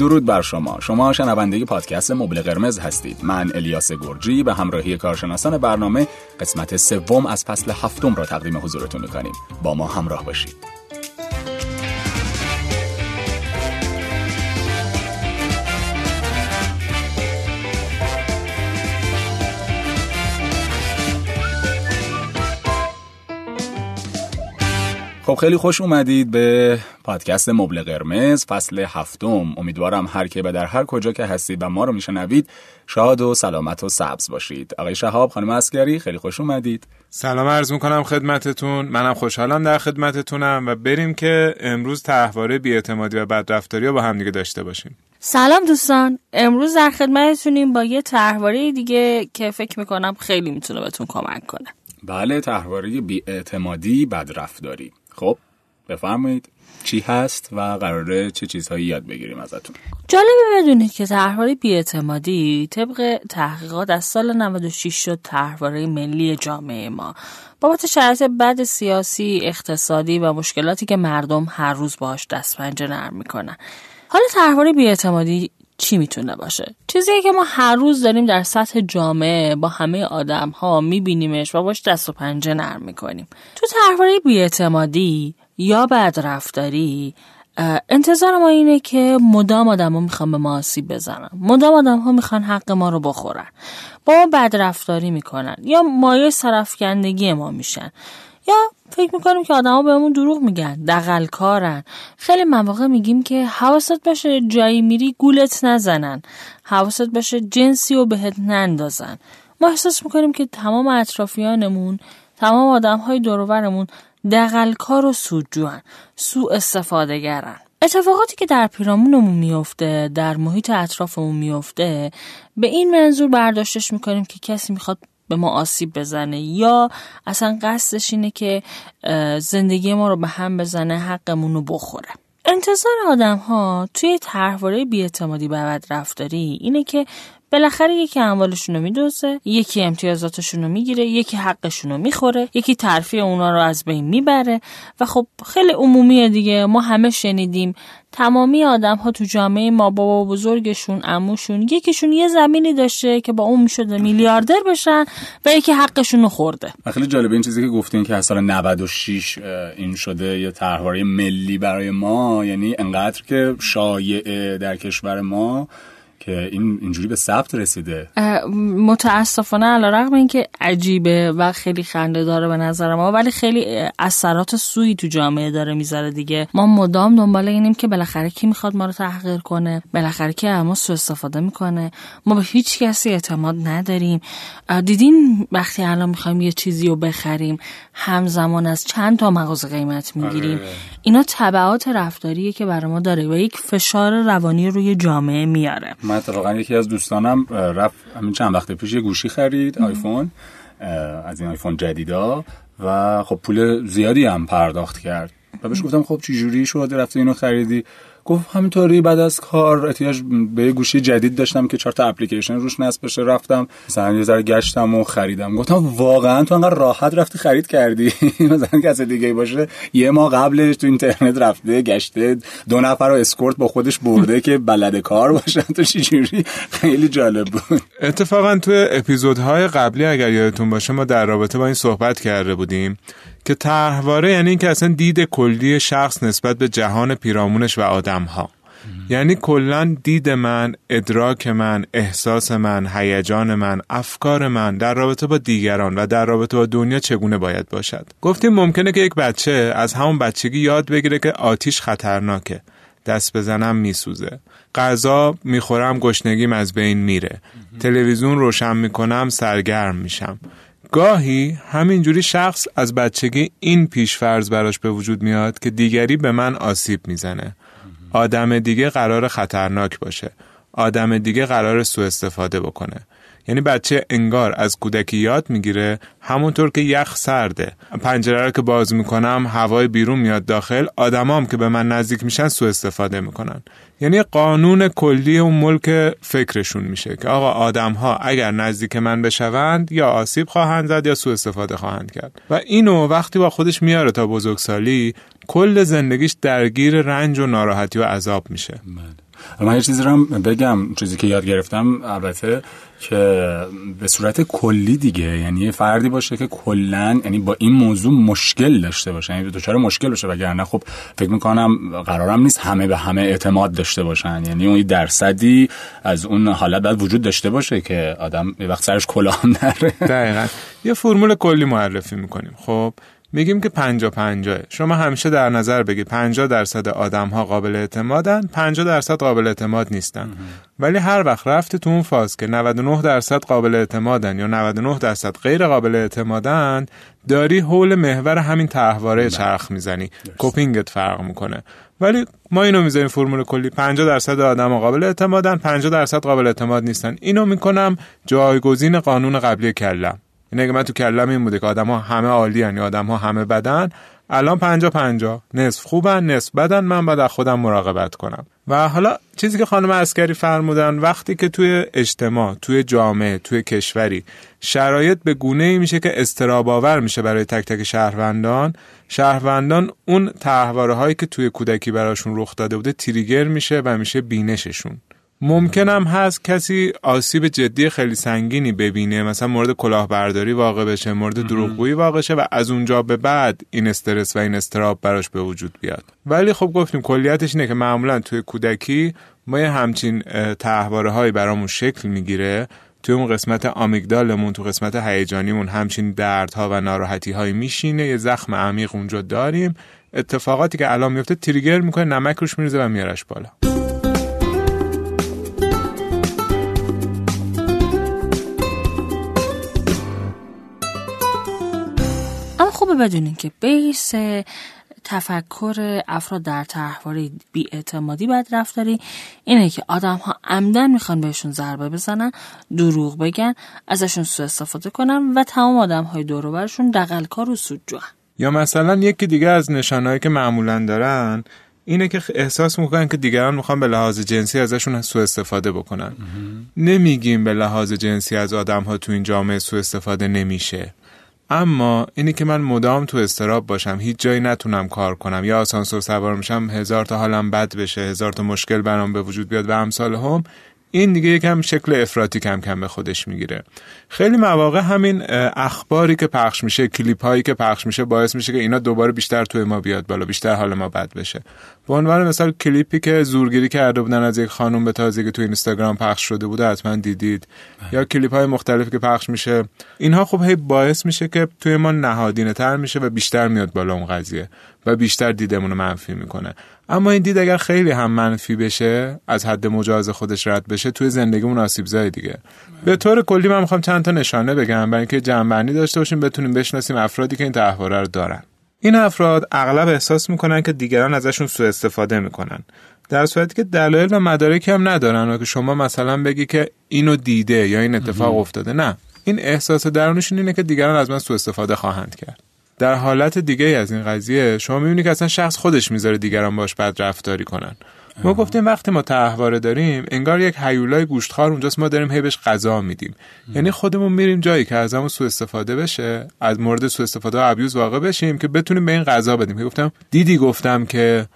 درود بر شما. شما شنونده پادکست مبل قرمز هستید. من الیاس گرجی به همراهی کارشناسان برنامه قسمت سوم از فصل هفتم را تقدیم حضورتون می‌کنیم. با ما همراه باشید. خب خیلی خوش اومدید به پادکست مبل قرمز. فصل هفتم. امیدوارم هر که به در هر کجا که هستید و ما رو میشنوید شاد و سلامت و سبز باشید. آقای شهاب خانم اسکری خیلی خوش اومدید. سلام عرض می‌کنم خدمتتون. منم خوشحالم در خدمتتونم و بریم که امروز تحواره بیاعتمادی و بدرفتاری رو با هم دیگه داشته باشیم. سلام دوستان. امروز در خدمتتونیم با یه تحواره دیگه که فکر می‌کنم خیلی می‌تونه بهتون کمک کنه. بله تحواره بیاعتمادی بدرفتاری. خب بفرمایید چی هست و قراره چه چیزهایی یاد بگیریم ازتون؟ جالبه بدونید که تحواره بیاعتمادی طبق تحقیقات از سال 96 شد تحواره ملی جامعه ما. بابت شرایط بد سیاسی اقتصادی و مشکلاتی که مردم هر روز باهاش دست پنجه نرم می‌کنن. حالا تحواره بیاعتمادی چی می‌تونه باشه؟ چیزی که ما هر روز داریم در سطح جامعه با همه آدم ها میبینیمش و باش دست و پنجه نرم می‌کنیم. تو تحواره بیاعتمادی یا بدرفتاری انتظار ما اینه که مدام آدم ها می‌خوان به ما آسیب بزنن. مدام آدم ها می‌خوان حق ما رو بخورن. با ما بدرفتاری می‌کنن یا مایه سرفکندگی ما میشن. یا فکر می‌کنیم که آدما بهمون دروغ میگن دقل کارن. خیلی مواقع میگیم که حواست باشه جایی میری گولت نزنن. حواست باشه جنسی و بهت نندازن. ما احساس می‌کنیم که تمام اطرافیانمون تمام آدم های دورورمون دقلکار و سودجوان سو استفاده گرن اتفاقاتی که در پیرامونمون میفته در محیط اطرافمون میفته به این منظور برداشتش می‌کنیم که کسی می‌خواد به ما آسیب بزنه. یا اصلا قصدش اینه که زندگی ما رو به هم بزنه حقمون رو بخوره. انتظار آدم ها توی طرحواره بیاعتمادی به رفتاری اینه که بالاخره یکی اموالشون رو میدوزه یکی امتیازاتشون رو می‌گیره یکی حقشون رو می‌خوره یکی ترفیع اونا رو از بین می‌بره. و خب خیلی عمومیه دیگه. ما همه شنیدیم تمامی آدم ها تو جامعه ما بابا بزرگشون اموشون یکیشون یه زمینی داشته که با اون می‌شده میلیاردر بشن و یکی حقشون رو خورده خیلی جالبه این چیزی که گفتین که از سال 96 این شده یه طرحواره ملی برای ما یعنی انقدر که شایعه در کشور ما که این اینجوری به ثبت رسیده. متاسفانه علا رقم این که عجیبه و خیلی خنده داره به نظر ما ولی خیلی اثرات سوی تو جامعه داره می‌ذاره دیگه. ما مدام دنبال اینیم که بالاخره کی می‌خواد ما رو تحقیر کنه بالاخره کی اما سو استفاده می‌کنه. ما به هیچ کسی اعتماد نداریم. دیدین وقتی الان می‌خوایم یه چیزی رو بخریم همزمان از چند تا مغازه قیمت می‌گیریم. آره. اینا تبعات رفتاریه که برای ما داره و یک فشار روانی روی جامعه میاره. من اتفاقا یکی از دوستانم رفت همین چند وقت پیش یه گوشی خرید آیفون از این آیفون جدیدا و خب پول زیادی هم پرداخت کرد. و بهش گفتم خب چی جوری شده رفته اینو خریدی؟ گفت همینطوری بعد از کار احتیاج به یه گوشی جدید داشتم که چهار تا اپلیکیشن روش نصب بشه. رفتم مثلا یه ذره گشتم و خریدم. گفتم واقعا تو انقدر راحت رفتی خرید کردی. مثلا کسی دیگه باشه. یه ماه قبلش تو اینترنت رفته گشته دو نفر رو اسکورت با خودش برده که بلد کار باشن. تو چجوری خیلی جالب بود. اتفاقا تو اپیزودهای قبلی اگر یادتون باشه ما در رابطه با این صحبت کرده بودیم. که طرحواره یعنی اینکه اصلا دید کلی شخص نسبت به جهان پیرامونش و آدم ها یعنی کلا دید من، ادراک من، احساس من، هیجان من، افکار من در رابطه با دیگران و در رابطه با دنیا چگونه باید باشد. گفتیم ممکنه که یک بچه از همون بچگی یاد بگیره که آتیش خطرناکه. دست بزنم میسوزه. غذا می‌خورم گشنگیم از بین میره. تلویزیون روشن می‌کنم سرگرم میشم. گاهی همینجوری شخص از بچگی این پیشفرض براش به وجود میاد که دیگری به من آسیب می‌زنه. آدم دیگه قرار خطرناک باشه. آدم دیگه قرار سوء استفاده بکنه. یعنی بچه انگار از کودکی یاد می‌گیره همونطور که یخ سرده. پنجره رو که باز می‌کنم هوای بیرون میاد داخل آدمام که به من نزدیک میشن سوء استفاده می‌کنن. یعنی قانون کلی اون ملک فکرشون میشه که آقا آدم ها اگر نزدیک من بشوند یا آسیب خواهند زد یا سوء استفاده خواهند کرد. و اینو وقتی با خودش میاره تا بزرگسالی کل زندگیش درگیر رنج و ناراحتی و عذاب میشه. بله. من یه چیزی رو بگم چیزی که یاد گرفتم البته که به صورت کلی دیگه یعنی فردی باشه که کلا یعنی با این موضوع مشکل داشته باشه یعنی دچار مشکل باشه وگرنه خب فکر می‌کنم قرارم نیست همه به همه اعتماد داشته باشن. یعنی اون درصدی از اون حالت باید وجود داشته باشه که آدم یه وقت سرش کلاه نره. دقیقا. یه فرمول کلی معرفی می‌کنیم. خب میگیم که 50 50 شما همیشه در نظر بگید 50 درصد آدم ها قابل اعتمادن 50 درصد قابل اعتماد نیستن. ولی هر وقت رفتی تو اون فاز که 99 درصد قابل اعتمادن یا 99 درصد غیر قابل اعتمادن داری حول محور همین تحواره بله. چرخ می‌زنی. کوپینگت فرق می‌کنه. ولی ما اینو می‌ذاریم فرمول کلی. 50 درصد آدم قابل اعتمادن 50 درصد قابل اعتماد نیستن. اینو می‌کنم جایگزین قانون قبلی کلم. اینه که من تو کلم این بوده که آدم ها همه عالی یا آدم ها همه بدن الان پنجا پنجا. نصف خوبن نصف بدن من باید از خودم مراقبت کنم. و حالا چیزی که خانم اسکری فرمودن وقتی که توی اجتماع توی جامعه توی کشوری شرایط به گونه ای میشه که استراباور میشه برای تک تک شهروندان شهروندان اون تحواره هایی که توی کودکی براشون رخ داده بوده تریگر میشه و میشه بینششون. ممکنم هست کسی آسیب جدی خیلی سنگینی ببینه مثلا مورد کلاهبرداری واقع بشه مورد دروغگویی واقع شه و از اونجا به بعد این استرس و این استراب براش به وجود بیاد. ولی خب گفتیم کلیتش اینه که معمولا توی کودکی ما یه همچین تحواره هایی برامون شکل می‌گیره. توی اون قسمت آمیگدالمون تو قسمت هیجانیمون همچین دردها و ناراحتی های میشینه یه زخم عمیق اونجا داریم. اتفاقاتی که الان میفته تریگر می‌کنه نمک روش میریزه و میارش بالا. خوبه بدونین که بیس تفکر افراد در تحوار بیاعتمادی بد رفتاری اینه که آدم ها عمدن می‌خوان بهشون ضربه بزنن دروغ بگن ازشون سوء استفاده کنن و تمام آدم های دوروبرشون دقلکار و سودجو یا مثلا یکی دیگه از نشانهایی که معمولا دارن اینه که احساس می‌کنن که دیگران می‌خوان به لحاظ جنسی ازشون سوء استفاده بکنن. نمیگیم به لحاظ جنسی از آدم ها تو این جامعه سوء استفاده نمیشه. اما اینی که من مدام تو استراب باشم هیچ جایی نتونم کار کنم. یا آسانسور سوار میشم هزار تا حالم بد بشه هزار تا مشکل برام به وجود بیاد و امثال هم این دیگه یکم شکل افراطی کم کم به خودش می‌گیره. خیلی مواقع همین اخباری که پخش میشه کلیپ هایی که پخش میشه باعث میشه که اینا دوباره بیشتر توی ما بیاد بالا بیشتر حال ما بد بشه. به عنوان مثال کلیپی که زورگیری کرده بودن از یک خانم به تازگی که تو اینستاگرام پخش شده بوده حتما دیدید. بله. یا کلیپ های مختلفی که پخش میشه. اینها خب هی باعث میشه که توی ما نهادینه تر میشه و بیشتر میاد بالا اون قضیه و بیشتر دیدمون منفی می‌کنه. اما این دید اگر خیلی هم منفی بشه از حد مجاز خودش رد بشه توی زندگیمون آسیب زای دیگه. به طور کلی من می‌خوام چند تا نشانه بگم برای اینکه جمعنی داشته باشیم بتونیم بشناسیم افرادی که این تحواره رو دارن. این افراد اغلب احساس می‌کنن که دیگران ازشون سوء استفاده می‌کنن. در صورتی که دلایل و مدارکی هم ندارن و که شما مثلا بگی که اینو دیده یا این اتفاق افتاده. نه. این احساس درونشون اینه که دیگران از من سوء استفاده خواهند کرد. در حالت دیگه از این قضیه شما می‌بینید که اصلا شخص خودش می‌ذاره دیگران باش بد رفتاری کنن. ما گفتیم وقتی ما تحواره داریم انگار یک هیولای گوشتخوار اونجاست ما داریم هی بهش غذا میدیم. یعنی خودمون میریم جایی که ازمون سوء استفاده بشه از مورد سوء استفاده و ابیوز واقع بشیم که بتونیم به این غذا بدیم. که گفتم دیدی گفتم که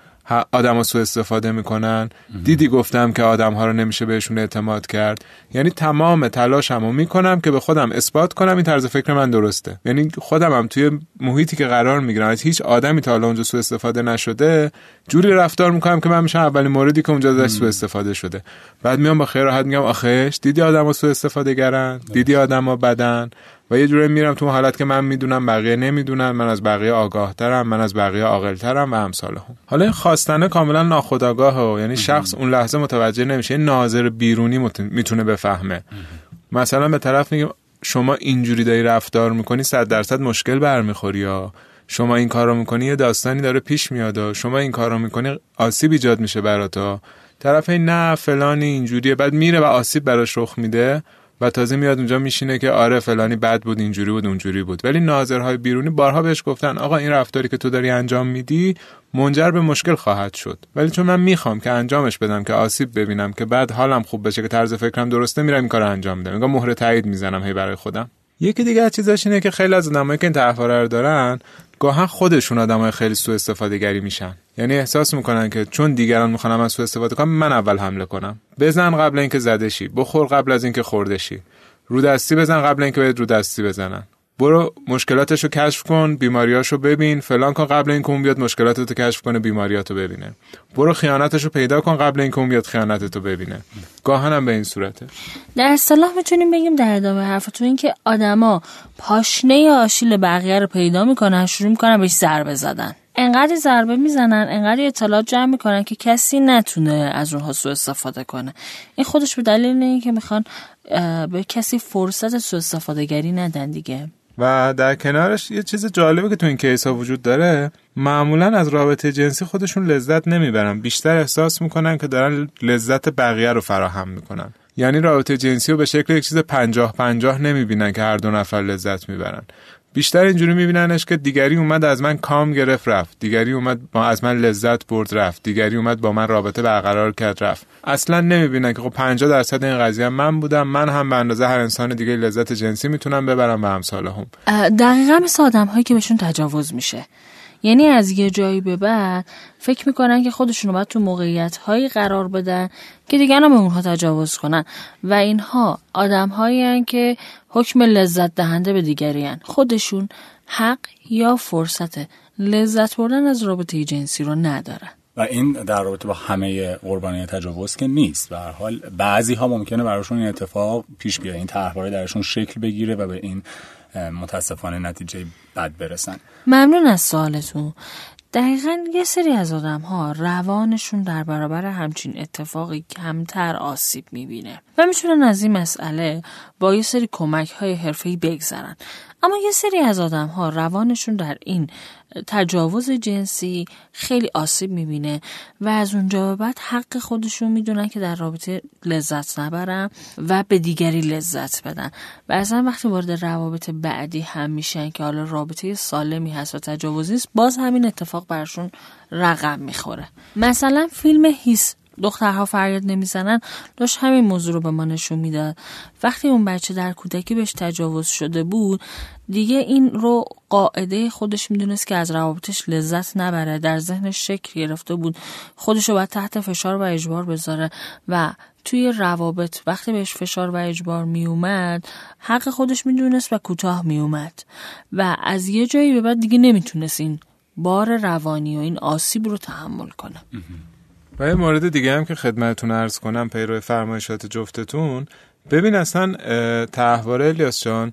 آدم ها سو استفاده می‌کنن. دیدی گفتم که آدم ها رو نمیشه بهشون اعتماد کرد. یعنی تمام تلاشمو می‌کنم که به خودم اثبات کنم. این طرز فکر من درسته. یعنی خودم هم توی محیطی که قرار می‌گیرم. هیچ آدمی تا حالا اونجا سو استفاده نشده جوری رفتار می‌کنم که من میشم اولین موردی که اونجا ازش سو استفاده شده. بعد میام با خیر راحت میگم آخش دیدی آدم ها سو استفاده گرن؟ دیدی آدم ها بدن؟ و یه جوری میرم تو حالت که من می‌دونم بقیه نمی‌دونن من از بقیه آگاه ترم من از بقیه عاقل ترم و امثال هم حالا این خواستنه کاملا ناخودآگاه یعنی شخص اون لحظه متوجه نمیشه این ناظر بیرونی می‌تونه بفهمه. مثلا به طرف میگم شما اینجوری داری رفتار می‌کنی صد درصد مشکل برمیخوری یا شما این کارو می‌کنی یه داستانی داره پیش میاد شما این کارو می‌کنی آسیب ایجاد میشه براتا طرف نه فلانی اینجوریه بعد میره و آسیب براش رخ میده. و تازه میاد اونجا میشینه که آره فلانی بد بود اینجوری بود اونجوری بود. ولی ناظرهای بیرونی بارها بهش گفتن آقا این رفتاری که تو داری انجام میدی منجر به مشکل خواهد شد. ولی چون من می‌خوام که انجامش بدم که آسیب ببینم که بعد حالم خوب بشه که طرز فکرم درسته میرم این کار انجام میدم. انگار مهر تایید می‌زنم هی برای خودم. یکی دیگه از چیزاش اینه که خیلی از آدمایی که این طرفدارا رو دارن گاهن خودشون آدمای خیلی سوء استفاده گری میشن. یعنی احساس می‌کنن که چون دیگران می‌خوان از سوء استفاده کنم من اول حمله کنم. بزن قبل اینکه زده شی. بخور قبل از اینکه خورده شی. رو دستی بزن قبل اینکه بهت رو دستی بزنن. برو مشکلاتشو کشف کن بیماریاشو ببین. فلان کن قبل اینکه اون بیاد مشکلاتتو کشف کنه بیماریاتو ببینه. برو خیانتشو پیدا کن قبل اینکه اون بیاد خیانتتو ببینه. گاهنم به این صورته. در اصطلاح می‌تونیم بگیم در ادامه حرفتون این که آدما پاشنه آشیل بقیه رو پیدا می‌کنن شروع می‌کنن بهش ضربه زدن. انقدر ضربه می‌زنن انقدر اطلاعات جمع می‌کنن که کسی نتونه از اونها سوء استفاده کنه. این خودش به دلیل اینه که می‌خوان به کسی فرصت سوء استفاده گری ندن دیگه. و در کنارش یه چیز جالبه که تو این کیس ها وجود داره. معمولا از رابطه جنسی خودشون لذت نمی‌برن. بیشتر احساس می‌کنن که دارن لذت بقیه رو فراهم می‌کنن. یعنی رابطه جنسی رو به شکل یک چیز پنجاه پنجاه نمی‌بینن که هر دو نفر لذت می‌برن. بیشتر اینجوری میبیننش که دیگری اومد از من کام گرفت رفت. دیگری اومد با از من لذت برد رفت. دیگری اومد با من رابطه برقرار کرد رفت. اصلا نمی‌بینن که خب 50 درصد این قضیه من بودم. من هم به اندازه هر انسان دیگه لذت جنسی می‌تونم ببرم به همساله هم. دقیقا مثل آدم هایی که بهشون تجاوز میشه. یعنی از یه جایی به بعد فکر می‌کنن که خودشون باید تو موقعیت هایی قرار بدن که دیگران به اونها تجاوز کنن. و اینها آدم هایی که حکم لذت دهنده به دیگری هن. خودشون حق یا فرصت لذت بردن از رابطه جنسی رو ندارن. و این در رابطه با همه قربانی تجاوز که نیست. به حال بعضی ها ممکنه براشون این اتفاق پیش بیاد این طرحواره درشون شکل بگیره و به این متاسفانه نتیجه بد برسن. ممنون از سوالتون. دقیقا یه سری از آدم ها روانشون در برابر همچین اتفاقی کمتر آسیب می‌بینه و می‌تونن از این مسئله با یه سری کمک های حرفه‌ای بگذرن. اما یه سری از آدم ها روانشون در این تجاوز جنسی خیلی آسیب می‌بینه و از اونجا به بعد حق خودشون می‌دونن که در رابطه لذت نبرن و به دیگری لذت بدن. و اصلا وقتی وارد روابط بعدی هم میشن که حالا رابطه سالمی هست و تجاوزی نیست باز همین اتفاق برشون رقم می‌خوره. مثلا فیلم هیس دخترها فریاد نمی‌زنن داشت همین موضوع رو به ما نشون می‌داد. وقتی اون بچه در کودکی بهش تجاوز شده بود دیگه این رو قاعده خودش می‌دونست که از روابطش لذت نبره در ذهنش شکل گرفته بود. خودش رو باید تحت فشار و اجبار بذاره و توی روابط وقتی بهش فشار و اجبار میومد حق خودش می‌دونست و کوتاه میومد و از یه جایی به بعد دیگه نمی‌تونست این بار روانی و این آسیب رو تحمل کنه. و یه مورد دیگه هم که خدمتتون ارز کنم پیرو فرمایشات جفتتون. ببین اصلا تحواره الیاس جان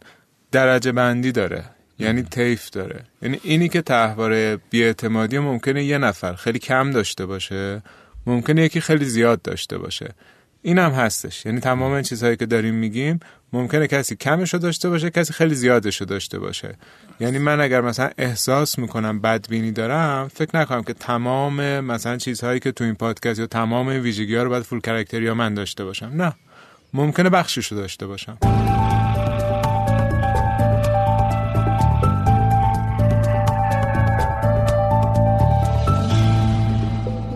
درجه بندی داره. یعنی تیف داره. یعنی اینی که تحواره بیاعتمادی ممکنه یه نفر خیلی کم داشته باشه ممکنه یکی خیلی زیاد داشته باشه. این هم هستش. یعنی تمام این چیزهایی که داریم میگیم ممکنه کسی کمشو داشته باشه کسی خیلی زیادشو داشته باشه. یعنی من اگر مثلا احساس می‌کنم بدبینی دارم فکر نکنم که تمام مثلا چیزهایی که تو این پادکست یا تمام ویژگی ها رو باید فول کرکتری یا من داشته باشم. نه. ممکنه بخشیشو داشته باشم.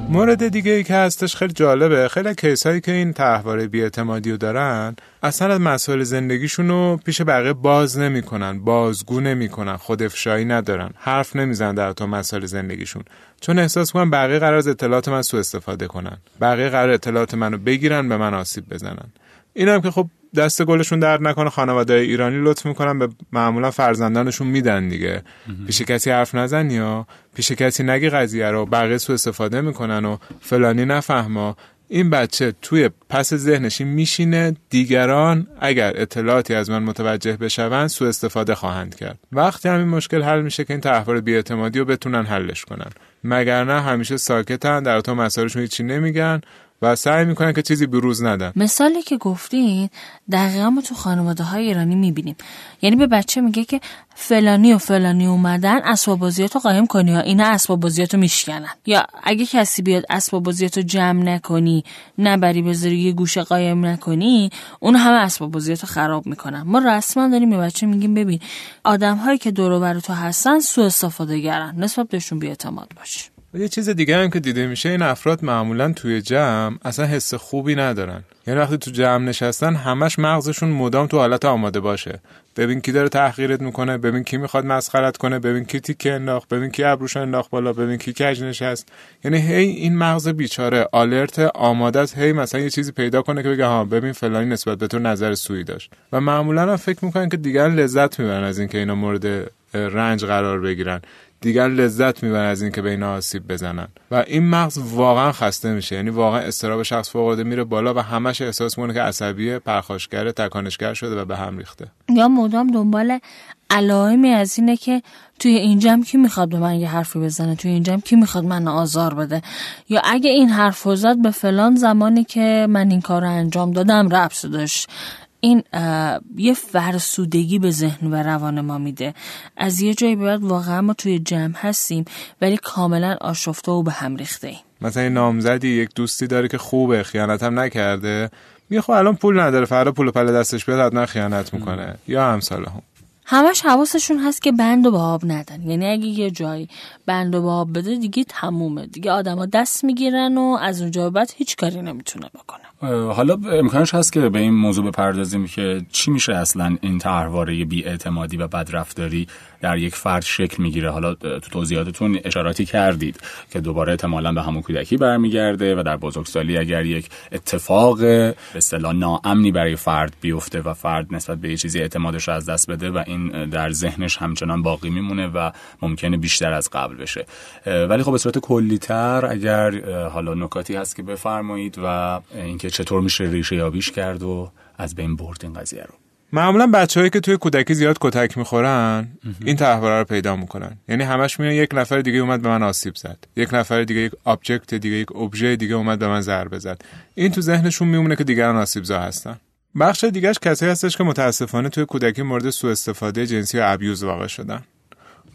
مورد دیگه ای که هستش خیلی جالبه خیلی کیس هایی که این تحواره بیاعتمادی رو دارن اصلا از مسائل زندگیشون رو پیش بقیه باز نمی‌کنن بازگو نمی‌کنن خود افشایی ندارن حرف نمیزن در تو مسائل زندگیشون. چون احساس کنن بقیه قرار از اطلاعات من سوء استفاده کنن. بقیه قرار اطلاعات منو بگیرن به من آسیب بزنن. اینم که خب دست گلشون درد نکنه خانواده ایرانی لطف می‌کنن به معمولا فرزندانشون میدن دیگه. پیش کسی حرف نزن یا پیش کسی نگی قضیه رو بقیه سو استفاده می‌کنن و فلانی نفهما. این بچه توی پس ذهنش میشینه دیگران اگر اطلاعاتی از من متوجه بشون سو استفاده خواهند کرد. وقتی همین مشکل حل میشه که این تحول بیاعتمادی رو بتونن حلش کنن. مگر نه همیشه ساکتن در تو مسائلشون هیچی نمیگن. و سعی می‌کنن که چیزی بروز ندن. مثالی که گفتین دقیقا ما تو خانواده های ایرانی می‌بینیم. یعنی به بچه میگه که فلانی و فلانی اومدن اسباب بازیاتو قایم کنی یا اینا اسباب بازیاتو میشکنن. یا اگه کسی بیاد اسباب بازیاتو جمع نکنی نبری بذاری یه گوشه قایم نکنی اون همه اسباب بازیاتو خراب می‌کنن. ما رسما داریم به بچه میگیم ببین آدم هایی که دور و تو هستن سوء استفاده گرن. نسبت بهشون بیاعتماد باش. یه چیز دیگه هم که دیده میشه این افراد معمولا توی جمع اصلا حس خوبی ندارن. یعنی وقتی تو جمع نشستن همش مغزشون مدام تو حالت آماده باشه. ببین کی داره تحقیرت می‌کنه ببین کی می‌خواد مسخرت کنه ببین کی تیکه انداخت ببین کی ابروش انداخت بالا ببین کی کج نشست. یعنی هی این مغز بیچاره آلرت آماده است هی مثلا یه چیزی پیدا کنه که بگه ها ببین فلانی نسبت به تو نظر سوی داشت. و معمولا هم فکر می‌کنن که دیگر لذت می‌برن از اینکه اینا مورد رنج قرار بگیرن. دیگر لذت می‌برن از اینکه به اینا آسیب بزنن. و این مغز واقعا خسته میشه. یعنی واقعا استراب شخص فوق العاده میره بالا و همش احساس می‌کنه که عصبی پرخاشگر تکانشگر شده و به هم ریخته. یا مدام دنبال علائمی از اینه که توی این جمع کی می‌خواد به من یه حرفی بزنه؟ توی این جمع کی می‌خواد من آزار بده؟ یا اگه این حرف زد به فلان زمانی که من این کار رو انجام دادم ربط داشت. این یه فرسودگی به ذهن و روان ما میده. از یه جایی باید واقعا ما توی جمع هستیم ولی کاملا آشفته و به هم ریخته ایم. مثلا نامزدی یک دوستی داره که خوبه خیانت هم نکرده. میگه خب الان پول نداره فردا پول پله دستش بیاد حتما خیانت می‌کنه. یا همساله هم همش حواسشون هست که بند و به آب ندن. یعنی اگه یه جایی بند و به آب بده دیگه تمومه. دیگه آدما دست می‌گیرن و از اونجا بعد هیچ کاری نمی‌تونه بکنه. حالا امکانش هست که به این موضوع بپردازیم که چی میشه اصلا این طرحواره بیاعتمادی و بدرفتاری در یک فرد شکل می‌گیره؟ حالا تو توضیحاتتون اشاراتی کردید که دوباره احتمالا به همون کودکی برمیگرده و در بزرگسالی اگر یک اتفاق به اصطلاح ناامنی برای فرد بیفته و فرد نسبت به یه چیزی اعتمادش رو از دست بده و این در ذهنش همچنان باقی میمونه و ممکنه بیشتر از قبل بشه. ولی خب به صورت کلیتر اگر حالا نکاتی هست که بفرمایید و اینکه چطور میشه ریشه یابیش کرد و از بین برد این قضیه رو؟ معمولا بچههایی که توی کودکی زیاد کتک می‌خورن این طرحواره رو پیدا می‌کنن. یعنی همش میان یک نفر دیگه اومد به من آسیب زد. یک نفر دیگه یک object دیگه یک ابژه دیگه اومد به من ضربه زد. این تو ذهنشون میمونه که دیگران آسیب هستن. بخش دیگهش کسایی هستش که متاسفانه توی کودکی مورد سوء استفاده جنسی و abuse واقع شدن.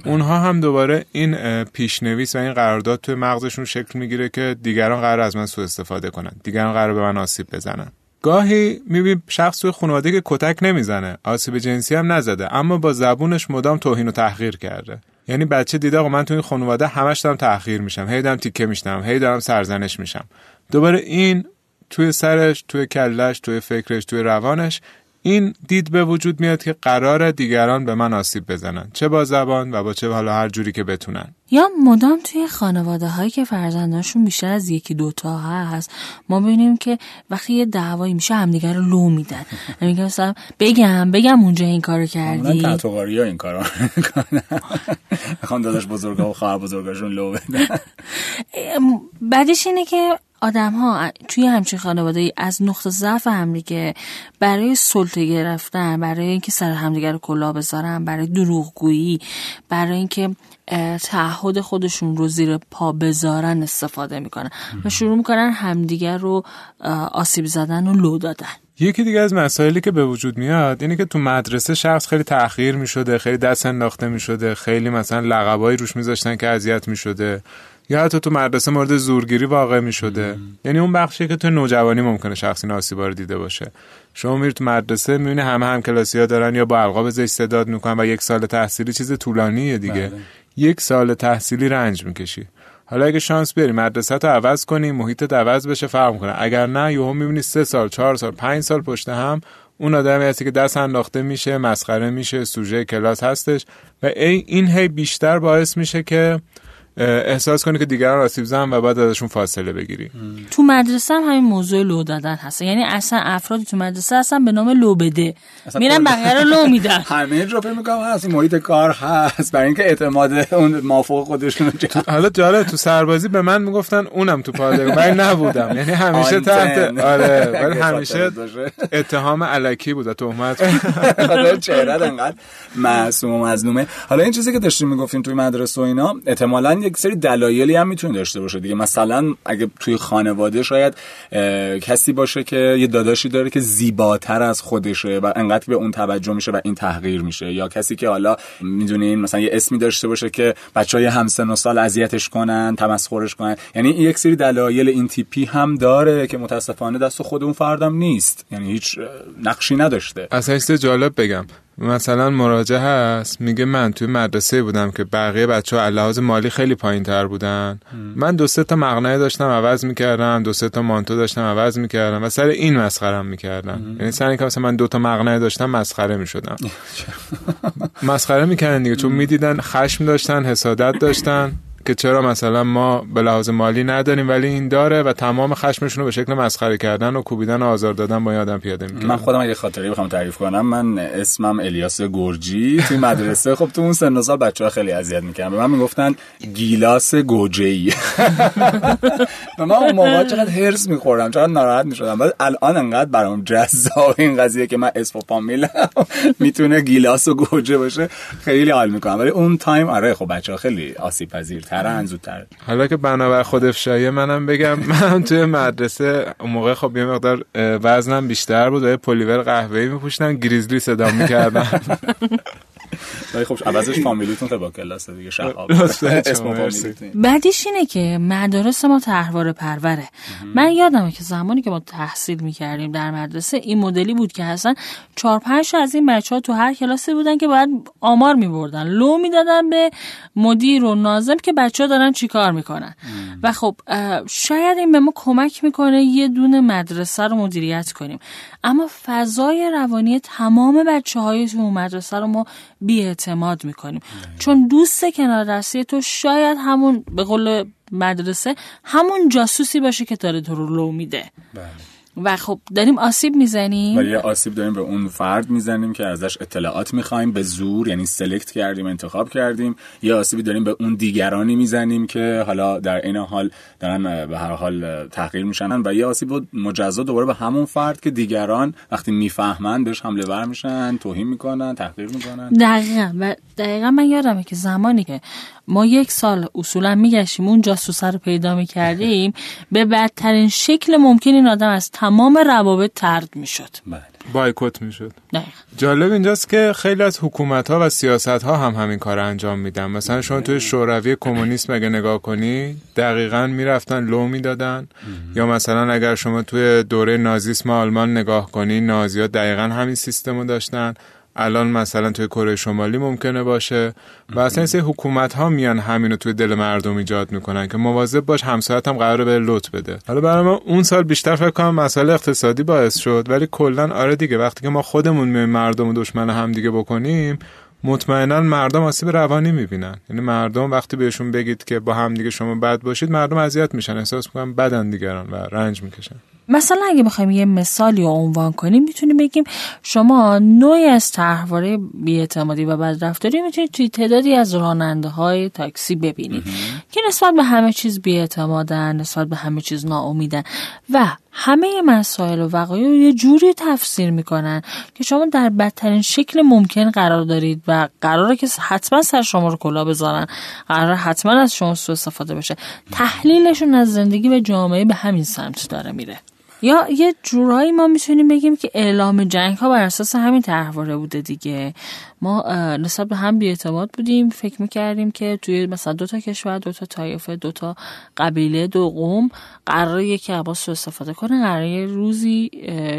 اونها هم دوباره این پیشنویس و این قرارداد توی مغزشون شکل می‌گیره که دیگران قرار از من سوء استفاده کنن. دیگران قرار به من آسیب بزنن. گاهی می‌بینی شخص توی خانواده که کتک نمی‌زنه آسیب جنسی هم نزده اما با زبونش مدام توهین و تحقیر کرده. یعنی بچه دیده آقا من توی این خانواده همش دارم تحقیر میشم هی دارم تیکه میشنم هی دارم سرزنش میشم. دوباره این توی سرش توی کلش توی فکرش توی روانش این دید به وجود میاد که قرار دیگران به من آسیب بزنن. چه با زبان و با چه حالا هر جوری که بتونن. یا مدام توی خانواده هایی که فرزندانشون بیشتر از یکی دوتا هست ما ببینیم که وقتی یه دعوایی میشه همدیگر رو لو میدن. میگم مثلا بگم بگم اونجا این کارو کردی. ها این کارو می‌خوان داداش بزرگا و خواهر بزرگاشون لو بدن. بعدش اینه که آدم ها توی همچین خانواده از نقطه ضعف همدیگه برای سلطه گرفتن برای اینکه سر همدیگه رو کلا بذارن برای دروغگویی برای اینکه تعهد خودشون رو زیر پا بذارن استفاده می‌کنن و شروع می‌کنن همدیگر رو آسیب زدن و لو دادن. یکی دیگه از مسائلی که به وجود میاد اینه که تو مدرسه شخص خیلی تأخیر می‌شده خیلی دست انداخته می‌شده خیلی مثلا لقبایی روش میذاشتن که اذیت می‌شده. یا حتی تو مدرسه مورد زورگیری واقع می شده یعنی اون بخشی که تو نوجوانی ممکنه شخصی ناسیبا رو دیده باشه. شما میری تو مدرسه می‌بینی همه هم کلاسی ها دارن یا با القاب زشت صداد می‌کنن و یک سال تحصیلی چیز طولانیه دیگه. بله. یک سال تحصیلی رنج می‌کشی. حالا اگه شانس بیاری مدرسه تو عوض کنی محیطت عوض بشه فرق کنه اگر نه یهو می‌بینی سه سال چهار سال پنج سال پشت هم اون آدمی هستی که دست انداخته میشه مسخره میشه سوژه کلاس هستش و این هی بیشتر باعث میشه که احساس کنی که دیگران آسیب زن و بعد ازشون فاصله بگیری. تو مدرسه هم همین موضوع لو دادن هست. یعنی اصلا افرادی تو مدرسه هستن به نام لو بده. میرن بقیه رو لو میدن. همه رو فکر می‌کنم هست محیط کار هست. برای اینکه اعتماد اون مافوق خودشون حالا جالب تو سربازی به من می‌گفتن اونم تو پادگان. من نبودم. یعنی همیشه تحت آره ولی همیشه اتهام علکی بود تهمت خاطر چهره انقدر معصوم و مظلومه. حالا این چیزی که داشتیم می‌گفتیم توی مدرسه و اینا احتمالاً یک سری دلایلی هم می‌تونه داشته باشه دیگه. مثلا اگه توی خانواده شاید کسی باشه که یه داداشی داره که زیباتر از خودشه و انقدر به اون توجه میشه و این تحقیر میشه. یا کسی که حالا می‌دونین مثلا یه اسمی داشته باشه که بچه های همسن و سال اذیتش کنن تمسخرش کنن. یعنی یک سری دلایل این تیپی هم داره که متاسفانه دست خود اون فردم نیست. یعنی هیچ نقشی نداشته. اصلا جالب بگم. مثلا مراجعه هست میگه من توی مدرسه بودم که بقیه بچه ها لحاظ مالی خیلی پایین تر بودن من دو سه تا مقنعه داشتم عوض می‌کردم دو سه تا مانتو داشتم عوض می‌کردم و سر این مسخرم می‌کردم یعنی سر اینکه مثلا من دو تا مقنعه داشتم مسخره می‌شدم. مسخره می‌کردن دیگه چون می‌دیدن خشم داشتن حسادت داشتن. که چرا مثلا ما به لحاظ مالی نداریم ولی این داره و تمام خشمشون رو به شکل مسخره کردن و کوبیدن و آزار دادن با آدم پیاده می‌کنن من خودم اگه خاطری بخوام تعریف کنم. من اسمم الیاس گرجی توی مدرسه. خب تو اون سن و سال بچه‌ها خیلی اذیت می‌کردن. به من می‌گفتن گیلاس گوجه‌ای و من اون موقع چقدر حرص میخوردم چقدر ناراحت می‌شدم. ولی الان انقدر برام جذاب این قضیه که من اسم و فامیلم می‌تونه گیلاس و گوجه باشه خیلی حال می‌کنم. ولی اون time آره خب بچه‌ها خیلی آسیب پذیر ترن زودتر. حالا که بنا بر خود افشایی منم بگم من توی مدرسه اون موقع خب یه مقدار وزنم بیشتر بود و یه پلیور قهوه‌ای میپوشیدم grizzly صدام می‌کردن. ولی خب عوضش فامیلیتون خیلی با کلاس دیگه شهاب. بعدیش اینه که مدارس ما تحوار پروره. من یادمه که زمانی که ما تحصیل می‌کردیم در مدرسه این مدلی بود که اصلا چهار پنج از این بچه ها تو هر کلاسی بودن که باید آمار میبردن. لو می‌دادن به مدیر و نازم که بچه ها دارن چیکار می‌کنن. و خب شاید این به ما کمک می‌کنه یه دونه مدرسه رو مدیریت کنیم. اما فضای روانی تمام بچه های تو مدرسه رو ما بیاعتماد می‌کنیم. چون دوست کنار دستی تو شاید همون به قول مدرسه همون جاسوسی باشه که داره تو رو لو میده. و خب داریم آسیب می‌زنیم. و یه آسیب داریم به اون فرد می‌زنیم که ازش اطلاعات می‌خوایم به زور یعنی سلکت کردیم انتخاب کردیم. یه آسیبی داریم به اون دیگرانی می‌زنیم که حالا در این حال دارن به هر حال تحقیر میشن. و یه آسیب مجزا دوباره به همون فرد که دیگران وقتی می‌فهمن بهش حمله ور میشن توهین می‌کنن تحقیر می‌کنن. دقیقا. و دقیقا من یادمه که زمانی که ما یک سال اصولا میگشیم اون جاسوسه رو پیدا می‌کردیم به بدترین شکل ممکن این آدم از تمام روابط ترد می‌شد. بایکوت می‌شد. جالب اینجاست که خیلی از حکومت ها و سیاست ها هم همین کار انجام میدن. مثلا شما توی شوروی کمونیسم اگه نگاه کنی دقیقا می‌رفتن لو می‌دادن. یا مثلا اگر شما توی دوره نازیسم آلمان نگاه کنی نازی ها دقیقا همین سیستم رو داشتن. الان مثلا توی کره شمالی ممکنه باشه و اصلا این حکومت ها میان همینو توی دل مردم ایجاد می‌کنن که مواظب باش همسایت هم قراره به لط بده. حالا برای ما اون سال بیشتر فکر کنم مسئله اقتصادی باعث شد ولی کلا آره دیگه وقتی که ما خودمون می مردم و دشمن هم دیگه بکنیم مطمئنا مردم آسیب روانی می‌بینن. یعنی مردم وقتی بهشون بگید که با هم دیگه شما بد باشید مردم اذیت میشن. احساس می‌کنن بدن دیگران و رنج می‌کشن. مثلا اگه بخوایم یه مثالی رو عنوان کنیم می‌تونیم بگیم شما نوعی از طرحواره بیاعتمادی و بدرفتاری می‌تونید توی تعدادی از راننده های تاکسی ببینید که نسبت به همه چیز بیاعتمادن نسبت به همه چیز ناامیدن و همه مسائل و وقایع رو یه جوری تفسیر می‌کنن که شما در بدترین شکل ممکن قرار دارید و قراره که حتما سر شما رو کلا بذارن. قرار حتما از شما سوء استفاده بشه. تحلیلشون از زندگی و جامعه به همین سمت داره میره. یا یه جورایی ما می‌تونیم بگیم که اعلام جنگ ها بر اساس همین طرحواره بوده دیگه. ما نسبت به هم بیاعتماد بودیم فکر می‌کردیم که توی مثلا دو تا کشور دو تا طایفه دو تا قبیله دو قوم قرار یکی عباس رو استفاده کنه قرار یه روزی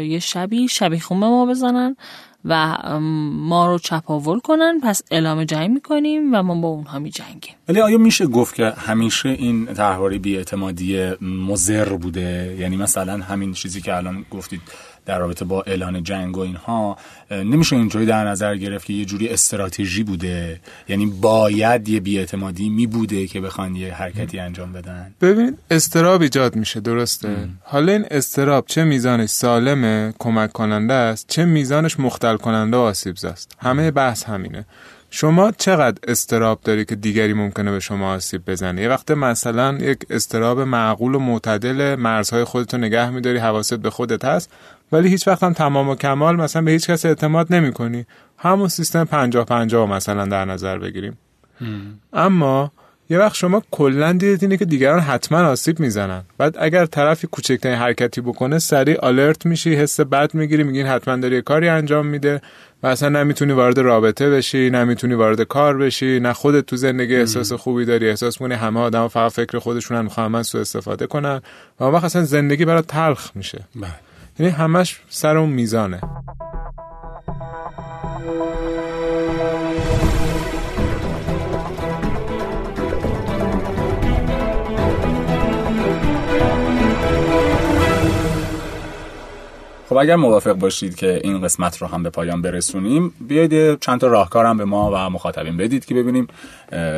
یه شبی شبی خومه ما بزنن. و ما رو چپاول کنن پس اعلام جنگ می‌کنیم و ما با اونها میجنگیم. ولی آیا میشه گفت که همیشه این طرحواره بیاعتمادی مضر بوده؟ یعنی مثلا همین چیزی که الان گفتید در رابطه با اعلان جنگ و اینها نمیشه اینجوری در نظر گرفت که یه جوری استراتژی بوده؟ یعنی باید یه بیاعتمادی می بوده که بخوان یه حرکتی انجام بدن؟ ببین استراب ایجاد میشه درسته؟ ام. حالا این استراب چه میزانش سالمه کمک کننده است چه میزانش مختل کننده و آسیب است همه بحث همینه. شما چقدر استراب داری که دیگری ممکنه به شما آسیب بزنه؟ یه وقت مثلا یک استراب معقول و معتدل مرزهای خودتو نگه میداری حواست به خودت هست ولی هیچ وقت هم تمام و کمال مثلا به هیچ کس اعتماد نمی کنی همون سیستم پنجاه پنجاه مثلا در نظر بگیریم. اما یه وقت شما کلا دیدید اینه که دیگران حتما آسیب می‌زنن. بعد اگر طرفی کوچکترین حرکتی بکنه سریع آلرت میشی حس بد می‌گیری میگین حتما داری کاری انجام میده و اصلا نمی‌تونی وارد رابطه بشی نمی‌تونی وارد کار بشی نه خودت تو زندگی احساس خوبی داری احساس کنی همه آدم فقط فکر خودشونن می‌خوان من سوء استفاده کنن و وقت اصلا زندگی برات تلخ میشه. یعنی همش سر اون میزانه. خب اگر موافق باشید که این قسمت رو هم به پایان برسونیم بیاید چند تا راهکار هم به ما و مخاطبین بدید که ببینیم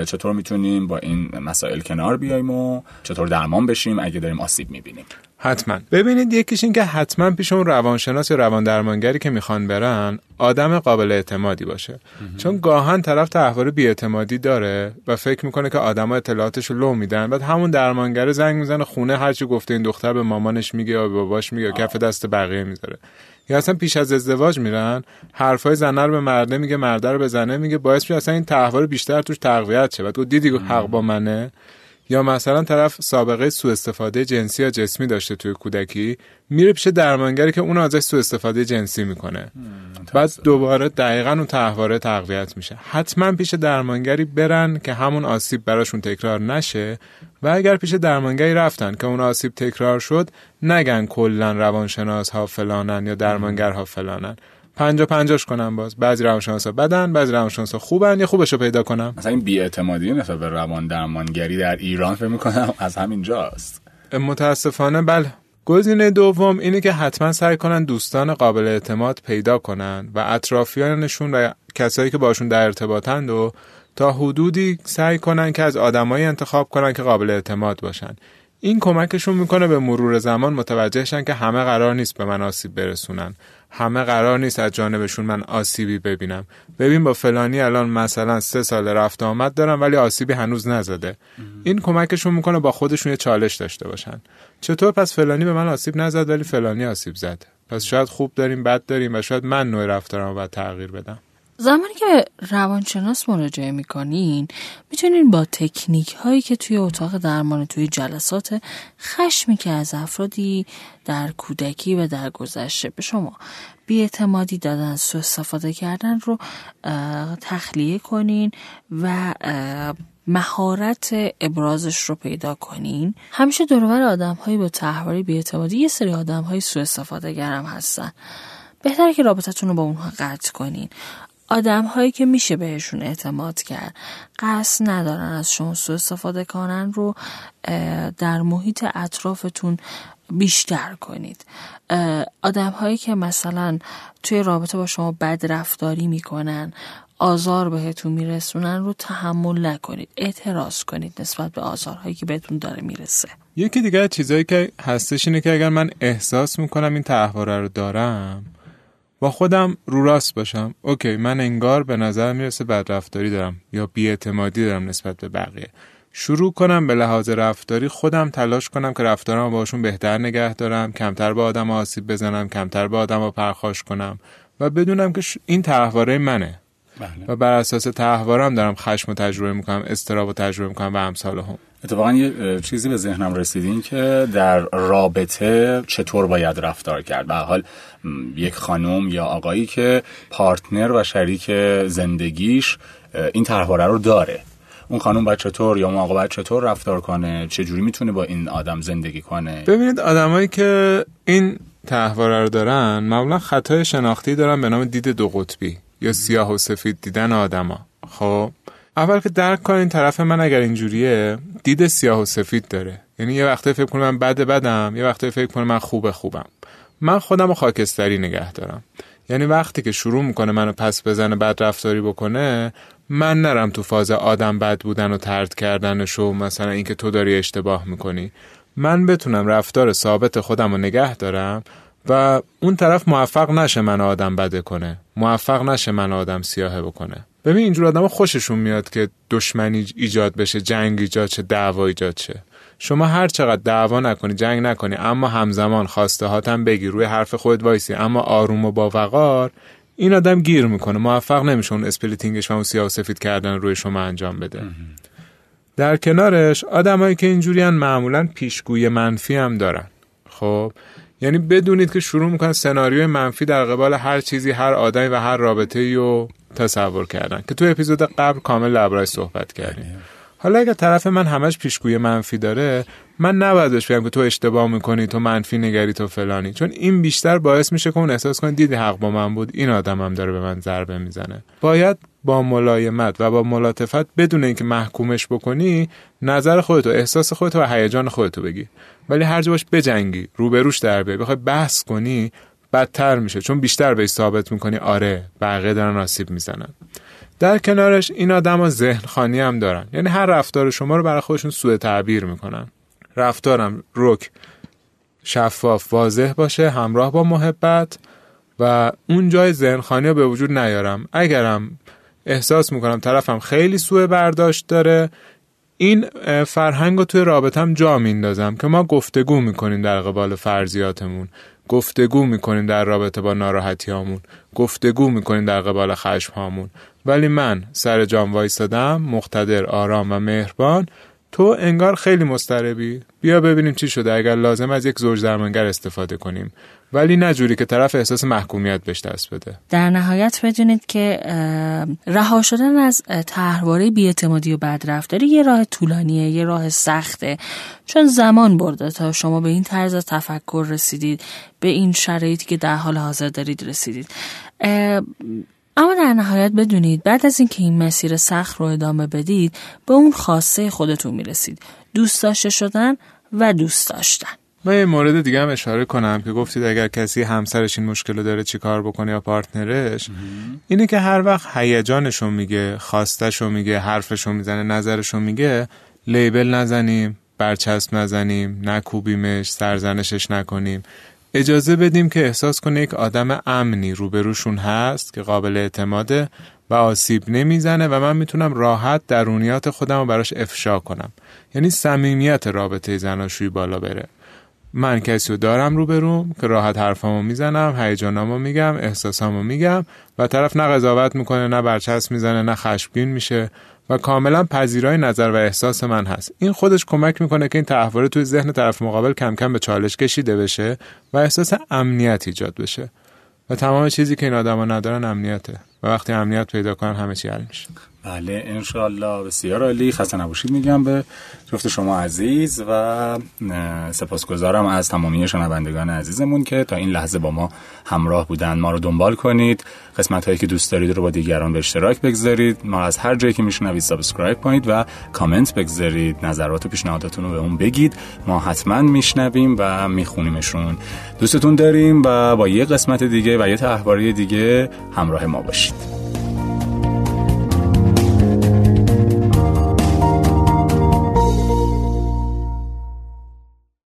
چطور می‌تونیم با این مسائل کنار بیایم و چطور درمان بشیم اگه داریم آسیب می‌بینیم. حتما. ببینید یکیش این که حتما پیش اون روانشناس یا روان درمانگری که می‌خوان برن آدم قابل اعتمادی باشه. چون گاهن طرف تحول بیاعتمادی داره و فکر می‌کنه که آدما اطلاعاتش رو لو میدن. بعد همون درمانگر زنگ می‌زنه خونه هرچی گفته این دختر به مامانش میگه یا به باباش میگه کف دست بقیه می‌ذاره. یا اصلا پیش از ازدواج میرن حرفای زنه رو به مرده میگه مرده رو به زنه میگه باعث میشه اصلا این تحول بیشتر توش تقویت شه. بعد دیدی حق با منه؟ یا مثلا طرف سابقه سوء استفاده جنسی یا جسمی داشته توی کودکی میره پیش درمانگری که اون ازش سوء استفاده جنسی می‌کنه. بعد دوباره دقیقا اون تحواره تقویت میشه. حتما پیش درمانگری برن که همون آسیب براشون تکرار نشه و اگر پیش درمانگری رفتن که اون آسیب تکرار شد نگن کلا روانشناس ها فلانن یا درمانگرها فلانن. پنجا پنجاش کنم باز. بعضی روانشناسا بدن بعضی روانشناسا خوبن. یا خوبشو پیدا کنم. مثلا این بیاعتمادی نسبت به روان درمانگری در ایران فکر می‌کنم از همین جاست. متاسفانه بله. گزینه دوم اینه که حتما سعی کنن دوستان قابل اعتماد پیدا کنن و اطرافیانشون و کسایی که باشون در ارتباطند و تا حدودی سعی کنن که از آدمایی انتخاب کنن که قابل اعتماد باشن. این کمکشون می‌کنه به مرور زمان متوجهشن که همه قرار نیست به من آسیب برسونن. همه قرار نیست از جانبشون من آسیبی ببینم. ببین با فلانی الان مثلا سه سال رفت آمد دارم ولی آسیبی هنوز نزده. این کمکشون می‌کنه با خودشون یه چالش داشته باشن. چطور پس فلانی به من آسیب نزد ولی فلانی آسیب زد؟ پس شاید خوب داریم بد داریم و شاید من نوع رفتارم باید تغییر بدم. زمانی که روانشناس مراجعه می‌کنین می‌تونین با تکنیک هایی که توی اتاق درمان توی جلسات خشمی که از افرادی در کودکی و در گذشته به شما بیاعتمادی دادن سو استفاده کردن رو تخلیه کنین و مهارت ابرازش رو پیدا کنین. همیشه دورور آدم هایی با تحواری بیاعتمادی یه سری آدم های سو استفاده گرم هستن. بهتره که رابطتون رو با اونها قطع کنین. آدم هایی که میشه بهشون اعتماد کرد. قصد ندارن از شما سو استفاده کنن رو در محیط اطرافتون بیشتر کنید. آدم هایی که مثلا توی رابطه با شما بد رفتاری می‌کنن آزار بهتون میرسونن رو تحمل نکنید. اعتراض کنید نسبت به آزارهایی که بهتون داره می‌رسه. یکی دیگه چیزایی که هستش اینه که اگر من احساس می‌کنم این تحواره رو دارم با خودم رو راست باشم. اوکی من انگار به نظر می‌رسه بد رفتاری دارم یا بیاعتمادی دارم نسبت به بقیه. شروع کنم به لحاظ رفتاری خودم تلاش کنم که رفتارم باشون بهتر نگه دارم کمتر به آدم آسیب بزنم کمتر به آدم پرخاش کنم و بدونم که این تحواره منه. بله. و بر اساس تحوارم دارم خشم و تجربه می‌کنم استراب و تجربه می‌کنم و امثال هم. اتفاقا یه چیزی به ذهنم رسیدین که در رابطه چطور باید رفتار کرد. به حال یک خانم یا آقایی که پارتنر و شریک زندگیش این طرحواره رو داره. اون خانم باید چطور یا اون آقا باید چطور رفتار کنه؟ چه جوری می‌تونه با این آدم زندگی کنه؟ ببینید آدمایی که این تحواره رو دارن معمولا خطای شناختی دارن به نام دید دو قطبی. یا سیاه و سفید دیدن آدما. خب اول که درک کنین طرف من اگر اینجوریه دید سیاه و سفید داره. یعنی یه وقته فکر کنم من بد بدم یه وقته فکر کنم من خوب خوبم. من خودم رو خاکستری نگه دارم. یعنی وقتی که شروع می‌کنه منو پس بزنه بد رفتاری بکنه من نرم تو فاز آدم بد بودن و ترد کردنش و مثلا اینکه تو داری اشتباه می‌کنی. من بتونم رفتار ثابت خودم رو نگه دارم و اون طرف موفق نشه من آدم بده کنه. موفق نشه من آدم سیاهه بکنه. ببین اینجور آدم خوششون میاد که دشمنی ایجاد بشه جنگ ایجاد شه دعوا ایجاد شه. شما هر چقدر دعوا نکنی جنگ نکنی اما همزمان خواسته هاتم بگی روی حرف خود وایسی. اما آروم و با وقار این آدم گیر می‌کنه. موفق نمیشه اون splitting ش و اون سیاه سفید کردن روی شما انجام بده. در کنارش آدمایی که اینجوریان معمولا پیشگوی منفی هم دارن. خب؟ یعنی بدونید که شروع می‌کنن سناریوی منفی در قبال هر چیزی هر آدمی و هر رابطه رو تصور کردن. که تو اپیزود قبل کامل درباره‌ش صحبت کردیم. حالا اگر طرف من همش پیشگوی منفی داره من نباید بهش بگم که تو اشتباه می‌کنی تو منفی نگری تو فلانی. چون این بیشتر باعث میشه که اون احساس کنه دیدی حق با من بود این آدمم داره به من ضربه می‌زنه. باید با ملایمت و با ملاتفت بدون اینکه محکومش بکنی نظر خودتو احساس خودتو و هیجان خودتو بگی ولی هر باش بجنگی روبروش در بیای بخوای بحث کنی بدتر میشه. چون بیشتر بهش ثابت می‌کنی آره بقیه دارن آسیب می‌زنن. در کنارش این آدم ها ذهن خانی هم دارن. یعنی هر رفتار شما رو برای خودشون سوء تعبیر می‌کنن. رفتارم رک شفاف واضح باشه همراه با محبت و اون جای ذهنخانی رو به وجود نیارم. اگرم احساس می‌کنم طرفم خیلی سوء برداشت داره. این فرهنگ رو توی رابطم جا میندازم که ما گفتگو می‌کنیم در قبال فرضیاتمون. گفتگو می‌کنیم در رابطه با ناراحتی هامون گفتگو می‌کنیم در قبال خشم هامون ولی من سر جام وایستادم مقتدر آرام و مهربان تو انگار خیلی مستربی بیا ببینیم چی شده. اگر لازم از یک زوج درمانگر استفاده کنیم. ولی نه جوری که طرف احساس محکومیت بهش دست بده. در نهایت بدونید که رها شدن از طرحواره بیاعتمادی و بدرفتاری یه راه طولانیه یه راه سخته. چون زمان برده تا شما به این طرز تفکر رسیدید به این شرایطی که در حال حاضر دارید رسیدید. اما در نهایت بدونید بعد از اینکه این مسیر سخت رو ادامه بدید به اون خاصه خودتون می‌رسید. دوست داشته شدن و دوست داشتن. من یه مورد دیگه هم اشاره کنم که گفتید اگر کسی همسرش این مشکل رو داره چیکار بکنه یا پارتنرش اینه که هر وقت هیجانشو میگه خواستشو میگه حرفشو می‌زنه نظرشو میگه لیبل نزنیم برچسب نزنیم نکوبیمش سرزنشش نکنیم. اجازه بدیم که احساس کنه یک آدم امنی روبروشون هست که قابل اعتماده و آسیب نمی‌زنه و من می‌تونم راحت درونیات خودم رو براش افشا کنم. یعنی صمیمیت رابطه زناشویی بالا بره. من کسی رو دارم روبروم که راحت حرفامو می‌زنم هیجانامو میگم احساسامو میگم و طرف نه قضاوت می‌کنه نه برچسب می‌زنه نه خشمگین میشه و کاملا پذیرای نظر و احساس من هست. این خودش کمک می‌کنه که این تحوره توی ذهن طرف مقابل کم کم به چالش کشیده بشه و احساس امنیت ایجاد بشه. و تمام چیزی که این آدما ندارن امنیته. و وقتی امنیت پیدا کنن همه چی حل میشه. بله انشالله بسیار عالی. خسته نباشید میگم به جفت شما عزیز و سپاسگزارم از تمامی شنوندگان عزیزمون که تا این لحظه با ما همراه بودن. ما رو دنبال کنید. قسمت هایی که دوست دارید رو با دیگران به اشتراک بگذارید. ما رو از هر جایی که میشنوید subscribe کنید و کامنت بگذارید. نظرات و پیشنهاداتون رو بهمون بگید. ما حتما میشنویم و میخونیمشون. دوستتون داریم و با یه قسمت دیگه و یه تحواری دیگه همراه ما باشید.